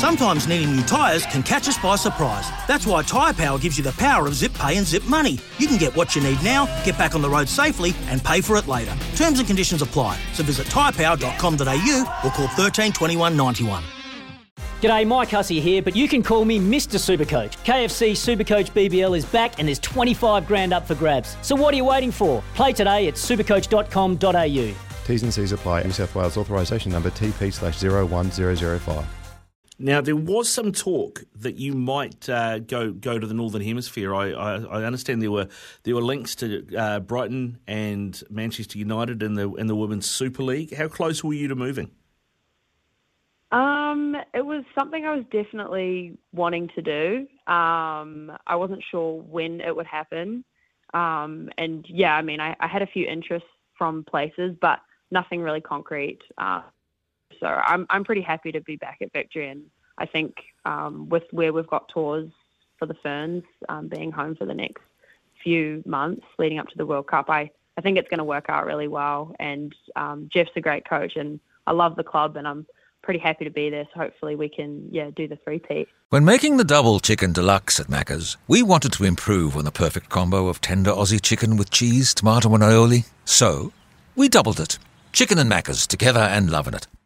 Sometimes needing new tyres can catch us by surprise. That's why Tyre Power gives you the power of zip pay and zip money. You can get what you need now, get back on the road safely, and pay for it later. Terms and conditions apply. So visit tyrepower.com.au or call 13 21 91. G'day, Mike Hussey here, but you can call me Mr. Supercoach. KFC Supercoach BBL is back and there's 25 grand up for grabs. So what are you waiting for? Play today at supercoach.com.au. T's and C's apply. New South Wales authorisation number TP slash 01005. Now there was some talk that you might uh, go go to the Northern Hemisphere. I, I, I, understand there were there were links to uh, Brighton and Manchester United in the in the Women's Super League. How close were you to moving? Um, it was something I was definitely wanting to do. Um, I wasn't sure when it would happen. Um, and yeah, I mean, I, I, had a few interests from places, but nothing really concrete. Uh, so I'm I'm pretty happy to be back at Victory, and I think um, with where we've got tours for the Ferns um, being home for the next few months leading up to the World Cup, I I think it's going to work out really well. And um, Jeff's a great coach, and I love the club, and I'm pretty happy to be there. So hopefully we can yeah do the three peat. When making the double chicken deluxe at Macca's, we wanted to improve on the perfect combo of tender Aussie chicken with cheese, tomato, and aioli. So we doubled it. Chicken and Macca's together and loving it.